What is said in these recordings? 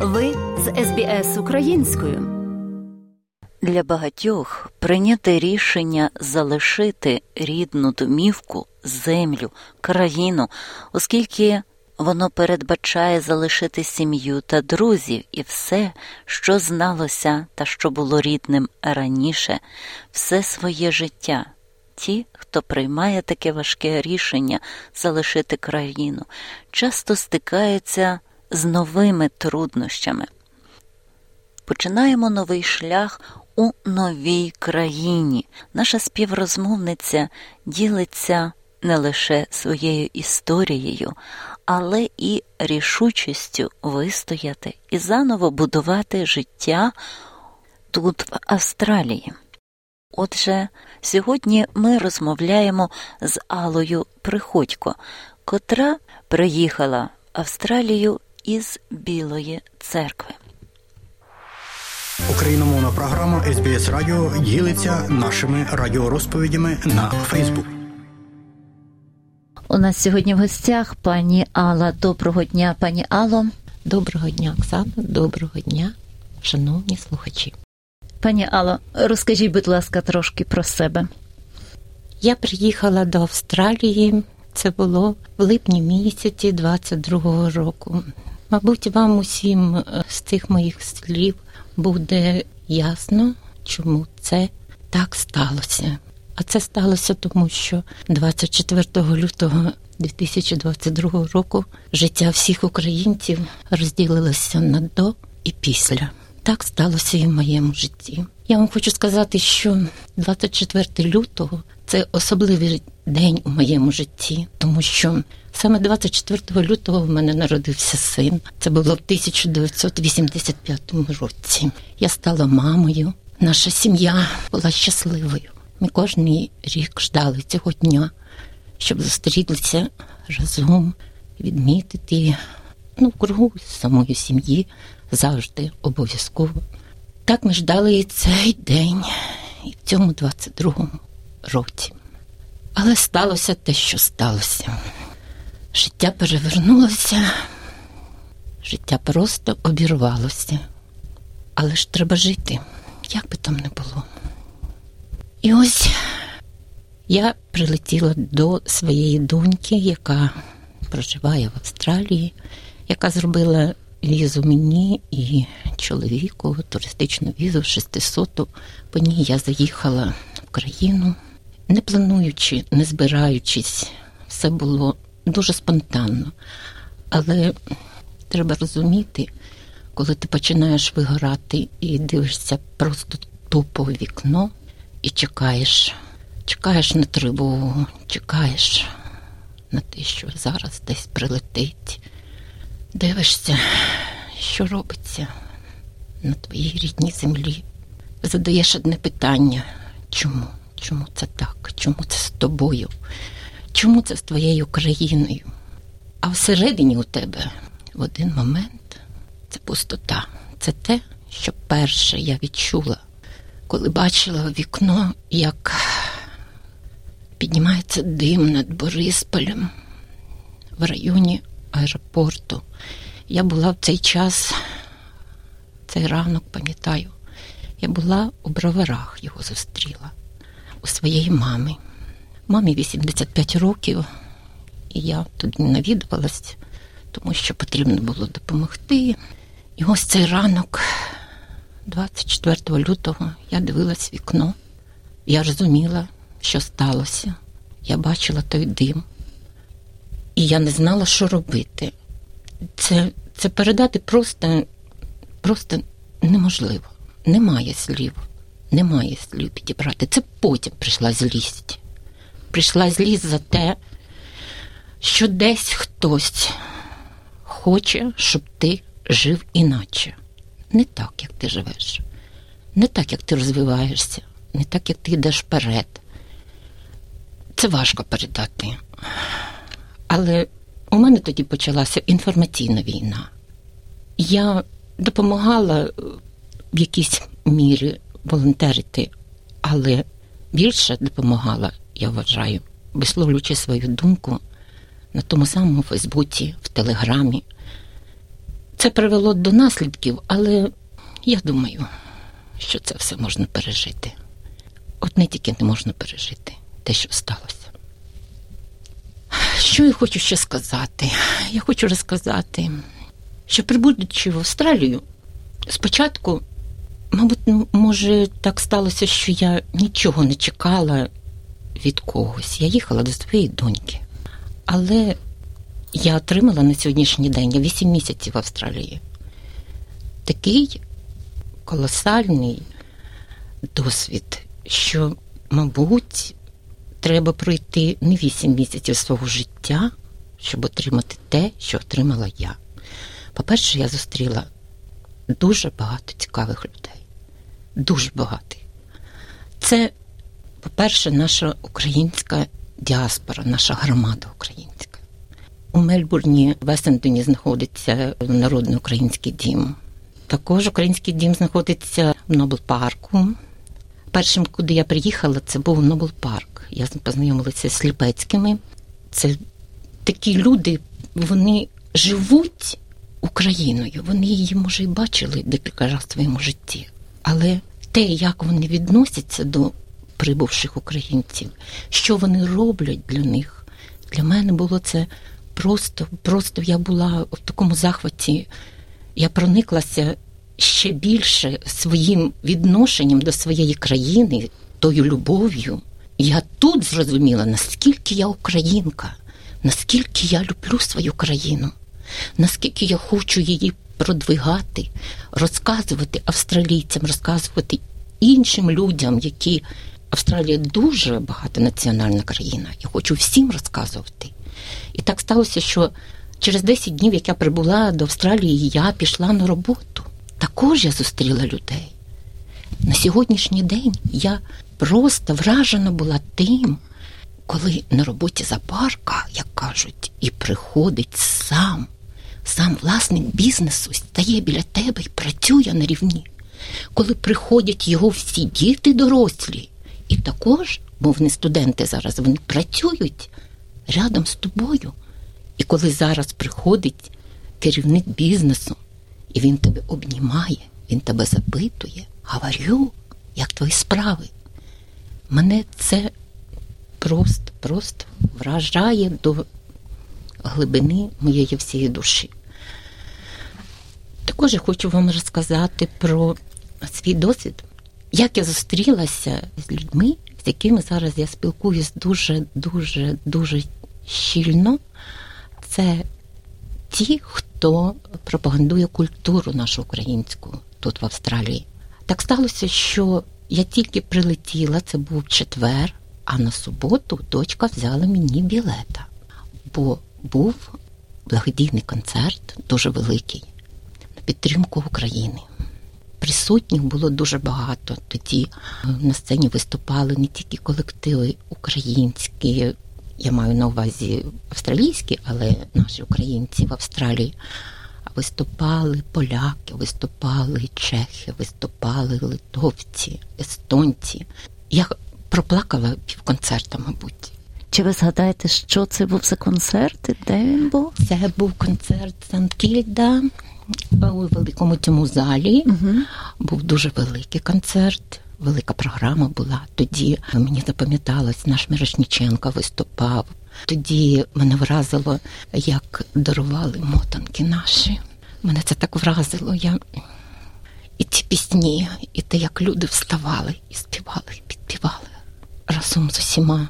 Ви з СБС українською. Для багатьох прийняти рішення залишити рідну домівку, землю, країну, оскільки воно передбачає залишити сім'ю та друзів і все, що зналося та що було рідним раніше, все своє життя. Ті, хто приймає таке важке рішення залишити країну, часто стикаються з новими труднощами. Починаємо новий шлях у новій країні. Наша співрозмовниця ділиться не лише своєю історією, але і рішучістю вистояти і заново будувати життя тут, в Австралії. Отже, сьогодні ми розмовляємо з Алою Приходько, котра приїхала в Австралію із Білої церкви. Україномовна програма SBS Радіо ділиться нашими радіорозповідями на Фейсбук. У нас сьогодні в гостях пані Алла. Доброго дня, пані Алло. Доброго дня, Оксана. Доброго дня, шановні слухачі. Пані Алло, розкажіть, будь ласка, трошки про себе. Я приїхала до Австралії. Це було в липні місяці 22-го року. Мабуть, вам усім е, з цих моїх слів буде ясно, чому це так сталося. А це сталося тому, що 24 лютого 2022 року життя всіх українців розділилося на до і після. Так сталося і в моєму житті. Я вам хочу сказати, що 24 лютого це особливий день у моєму житті, тому що саме 24 лютого в мене народився син. Це було в 1985 році. Я стала мамою. Наша сім'я була щасливою. Ми кожен рік ждали цього дня, щоб зустрітися разом, відмітити ну, в кругу самої сім'ї завжди обов'язково. Так ми ждали і цей день, і в цьому 22-му році. Але сталося те, що сталося. Життя перевернулося, життя просто обірвалося. Але ж треба жити, як би там не було. І ось я прилетіла до своєї доньки, яка проживає в Австралії, яка зробила візу мені і чоловіку, туристичну візу 600. По ній я заїхала в країну, не плануючи, не збираючись, все було дуже спонтанно. Але треба розуміти, коли ти починаєш вигорати і дивишся просто тупо в вікно і чекаєш, чекаєш на тривогу, чекаєш на те, що зараз десь прилетить. Дивишся, що робиться на твоїй рідній землі. Задаєш одне питання: чому? Чому це так? Чому це з тобою? Чому це з твоєю країною? А всередині у тебе в один момент це пустота. Це те, що перше я відчула, коли бачила вікно, як піднімається дим над Борисполем в районі аеропорту. Я була в цей час, цей ранок, пам'ятаю, я була у броварах, його зустріла у своєї мами. Мамі 85 років, і я туди навідувалась, тому що потрібно було допомогти. І ось цей ранок, 24 лютого, я дивилась вікно, я розуміла, що сталося. Я бачила той дим. І я не знала, що робити. Це це передати просто просто неможливо. Немає слів, немає слів підібрати. Це потім прийшла злість. Прийшла злість за те, що десь хтось хоче, щоб ти жив іначе. Не так, як ти живеш, не так, як ти розвиваєшся, не так, як ти йдеш вперед. Це важко передати. Але у мене тоді почалася інформаційна війна. Я допомагала в якійсь мірі волонтерити, але більше допомагала, я вважаю, висловлюючи свою думку на тому самому Фейсбуці, в Телеграмі. це привело до наслідків, але я думаю, що це все можна пережити. Одне тільки не можна пережити те, що сталося. Що я хочу ще сказати? Я хочу розказати, що прибудучи в Австралію, спочатку, мабуть, може, так сталося, що я нічого не чекала від когось. Я їхала до своєї доньки. Але я отримала на сьогоднішній день 8 місяців в Австралії. Такий колосальний досвід, що, мабуть, треба пройти не 8 місяців свого життя, щоб отримати те, що отримала я. По-перше, я зустріла дуже багато цікавих людей. Дуже багато. Це, по-перше, наша українська діаспора, наша громада українська. У Мельбурні в Есендоні знаходиться Народний український дім. Також український дім знаходиться в Нобл парку. Першим, куди я приїхала, це був Нобл парк. Я познайомилася з Сліпецькими. Це такі люди, вони живуть Україною. Вони її, може, і бачили декілька разів в своєму житті. Але те, як вони відносяться до прибувших українців, що вони роблять для них, для мене було це просто, просто я була в такому захваті, я прониклася ще більше своїм відношенням до своєї країни, тою любов'ю. Я тут зрозуміла, наскільки я українка, наскільки я люблю свою країну, наскільки я хочу її продвигати, розказувати австралійцям, розказувати іншим людям, які Австралія дуже багатонаціональна країна. Я хочу всім розказувати. І так сталося, що через 10 днів, як я прибула до Австралії, я пішла на роботу. Також я зустріла людей. На сьогоднішній день я просто вражена була тим, коли на роботі запарка, як кажуть, і приходить сам, сам власник бізнесу стає біля тебе і працює на рівні. Коли приходять його всі діти дорослі, і також, бо вони студенти зараз, вони працюють рядом з тобою. І коли зараз приходить керівник бізнесу, і він тебе обнімає, він тебе запитує, говорю, як твої справи. Мене це просто, просто вражає до глибини моєї всієї душі. Також хочу вам розказати про свій досвід, як я зустрілася з людьми, з якими зараз я спілкуюсь дуже, дуже, дуже щільно. Це ті, хто пропагандує культуру нашу українську тут в Австралії. Так сталося, що я тільки прилетіла, це був четвер, а на суботу дочка взяла мені білета, бо був благодійний концерт, дуже великий, підтримку України. Присутніх було дуже багато. Тоді на сцені виступали не тільки колективи українські, я маю на увазі австралійські, але наші українці в Австралії. Виступали поляки, виступали чехи, виступали литовці, естонці. Я проплакала півконцерта, мабуть. Чи ви згадаєте, що це був за концерт? Де він був? Це був концерт Сан-Кільда у великому цьому залі. Угу. Був дуже великий концерт. Велика програма була. Тоді мені запам'яталось, наш Мирошніченко виступав. Тоді мене вразило, як дарували мотанки наші. Мене це так вразило. Я... І ці пісні, і те, як люди вставали і співали, і підпівали разом з усіма.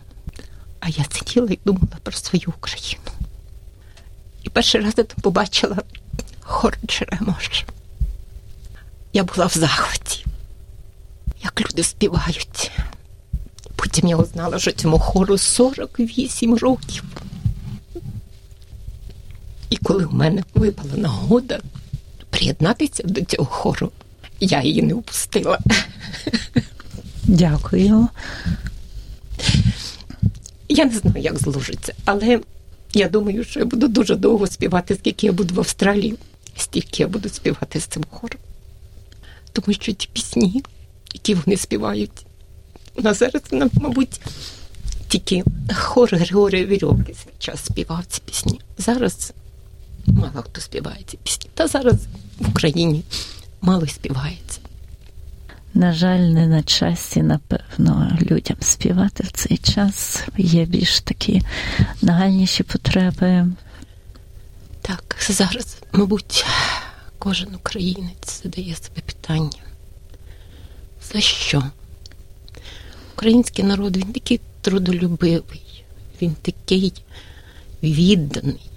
А я сиділа і думала про свою Україну. І перший раз я там побачила хор Черемош. Я була в захваті, як люди співають. Потім я узнала, що цьому хору 48 років. І коли в мене випала нагода приєднатися до цього хору, я її не впустила. Дякую. Я не знаю, як зложиться, але я думаю, що я буду дуже довго співати, скільки я буду в Австралії, стільки я буду співати з цим хором. Тому що ті пісні, які вони співають, у нас зараз, мабуть, тільки хор Григорія Вірьовки свій час співав ці пісні. Зараз мало хто співає ці пісні. Та зараз в Україні мало співається. На жаль, не на часі, напевно, людям співати в цей час. Є більш такі нагальніші потреби. Так, зараз, мабуть, кожен українець задає себе питання. За що? Український народ він такий трудолюбивий, він такий відданий,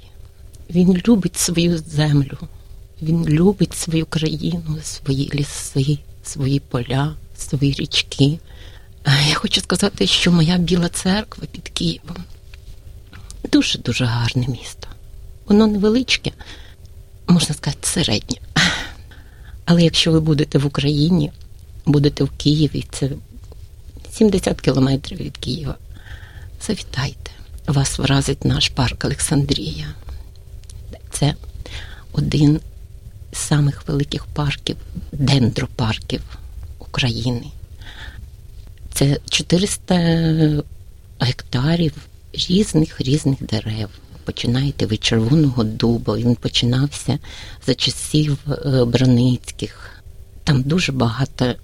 він любить свою землю, він любить свою країну, свої ліси, свої поля, свої річки. Я хочу сказати, що моя біла церква під Києвом дуже-дуже гарне місто. Воно невеличке, можна сказати, середнє. Але якщо ви будете в Україні, будете в Києві, це 70 кілометрів від Києва, завітайте. Вас вразить наш парк Олександрія. Це один з самих великих парків, дендропарків України. Це 400 гектарів різних різних дерев. Починаєте від червоного дуба. Він починався за часів е, Броницьких. Там дуже багато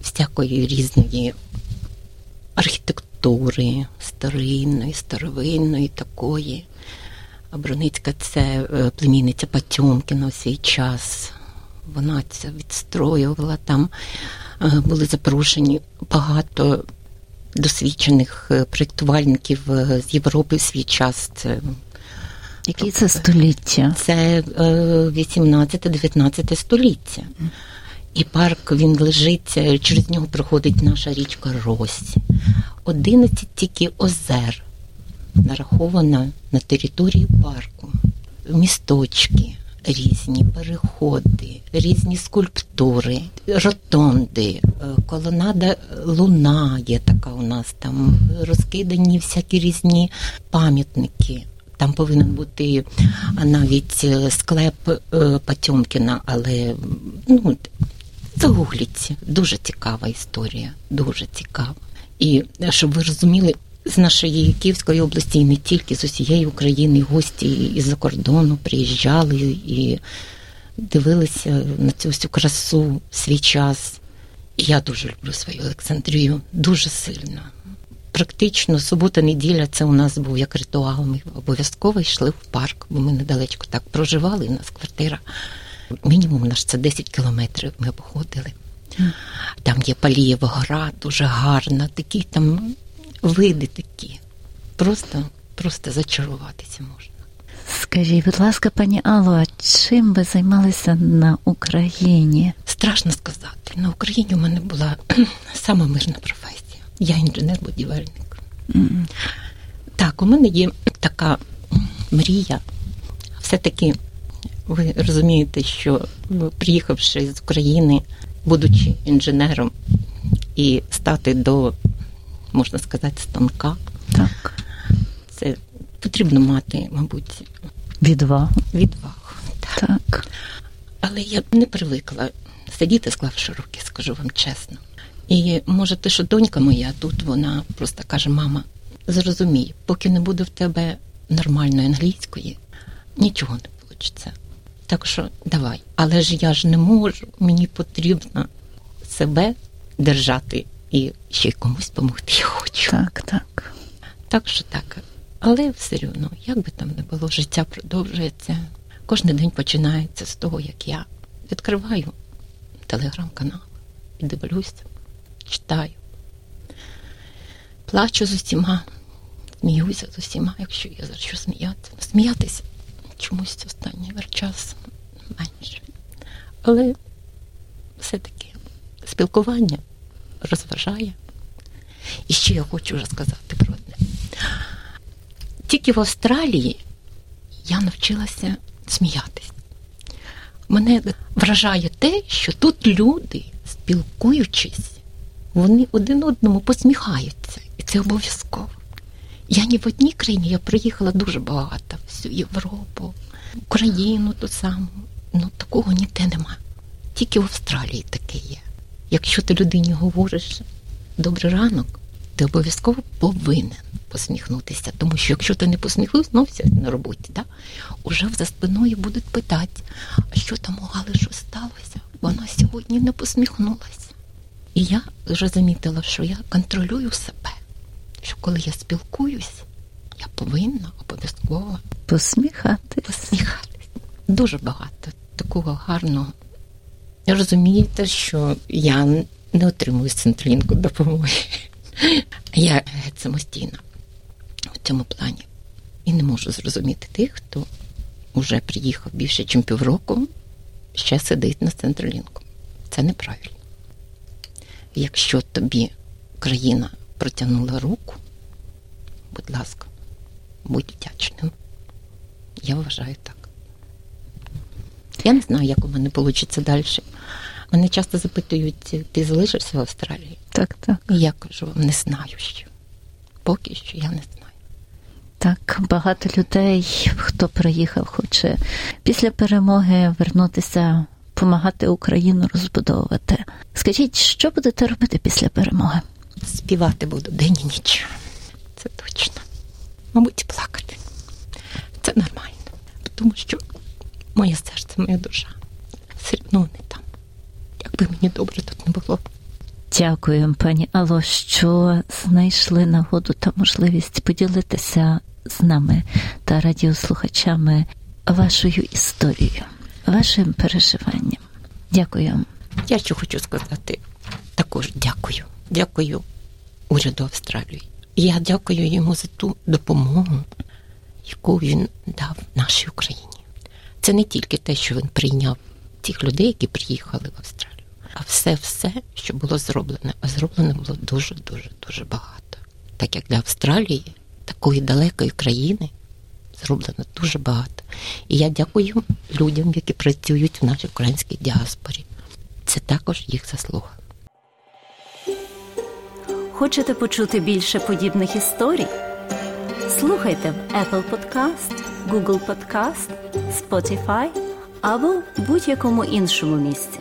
всякої різної архітектури, старинної, старовинної такої. А Броницька це е, племінниця Патьомкіна у свій час. Вона це відстроювала. Там е, були запрошені багато досвідчених е, проєктувальників з Європи в свій час. Які це століття? це 18-19 століття. І парк він лежить, через нього проходить наша річка Рось. 11 тільки озер нараховано на території парку. Місточки різні, переходи, різні скульптури, ротонди, е, колонада луна є така у нас там, розкидані всякі різні пам'ятники. Там повинен бути навіть е, склеп е, Патьомкіна, але ну, загугліть. Дуже цікава історія, дуже цікава. І щоб ви розуміли, з нашої Київської області і не тільки з усієї України гості із-за кордону приїжджали і дивилися на цю всю красу свій час. І я дуже люблю свою Олександрію, дуже сильно. Практично субота-неділя це у нас був як ритуал. Ми обов'язково йшли в парк, бо ми недалечко так проживали. У нас квартира. Мінімум наш це 10 кілометрів. Ми обходили. Там є Палієва гора, дуже гарна, такі там види такі. Просто, просто зачаруватися можна. Скажіть, будь ласка, пані Алло, а чим ви займалися на Україні? Страшно сказати. На Україні у мене була сама мирна професія. Я інженер-будівельник. М. Так, у мене є така мрія. Все-таки ви розумієте, що приїхавши з України, будучи інженером, і стати до, можна сказати, станка, Так, це потрібно мати, мабуть, відвагу. відвагу. Так. Так. Але я не привикла сидіти, склавши руки, скажу вам чесно. І може, те, що донька моя тут, вона просто каже: мама, зрозумій, поки не буде в тебе нормальної англійської, нічого не вийде. Так що давай. Але ж я ж не можу, мені потрібно себе держати і ще й комусь допомогти я хочу. Так, так. Так що так. Але все одно, як би там не було, життя продовжується. Кожен день починається з того, як я відкриваю телеграм-канал і дивлюся, читаю. Плачу з усіма, сміюся з усіма, якщо є за що сміятися. Сміятися чомусь останній час менше. Але все-таки спілкування розважає. І ще я хочу розказати про одне. Тільки в Австралії я навчилася сміятись. Мене вражає те, що тут люди, спілкуючись, вони один одному посміхаються. І це обов'язково. Я ні в одній країні, я приїхала дуже багато, всю Європу, Україну ту саму. Ну такого ніде нема. Тільки в Австралії таке є. Якщо ти людині говориш добрий ранок, ти обов'язково повинен посміхнутися. Тому що якщо ти не посміхнувся на роботі, да, уже за спиною будуть питати, а що там у Гали, що сталося? Вона сьогодні не посміхнулася. І я вже замітила, що я контролюю себе, що коли я спілкуюсь, я повинна обов'язково Посміхатись. посміхатись. Дуже багато такого гарного. Розумієте, що я не отримую з Централінку допомоги. Я самостійна в цьому плані. І не можу зрозуміти тих, хто вже приїхав більше, ніж півроку, ще сидить на Централінку. Це неправильно. Якщо тобі країна протягнула руку, будь ласка, будь вдячним. Я вважаю так. Я не знаю, як у мене вийде далі. Мене часто запитують, ти залишишся в Австралії? Так, так. І я кажу, не знаю що. Поки що я не знаю. Так, багато людей, хто приїхав, хоче після перемоги вернутися, допомагати Україну розбудовувати. Скажіть, що будете робити після перемоги? Співати буду день і ніч. Це точно. Мабуть, плакати. Це нормально. Тому що моє серце, моя душа все одно не там. Якби мені добре тут не було. Дякую, пані Алло, що знайшли нагоду та можливість поділитися з нами та радіослухачами вашою історією, вашим переживанням. Дякую. Я ще хочу сказати також дякую. Дякую уряду Австралії. Я дякую йому за ту допомогу, яку він дав нашій Україні. Це не тільки те, що він прийняв тих людей, які приїхали в Австралію, а все-все, що було зроблено. А зроблено було дуже, дуже, дуже багато. Так як для Австралії, такої далекої країни, зроблено дуже багато. І я дякую людям, які працюють в нашій українській діаспорі. Це також їх заслуга. Хочете почути більше подібних історій? Слухайте в Apple Podcast, Google Podcast, Spotify або будь-якому іншому місці.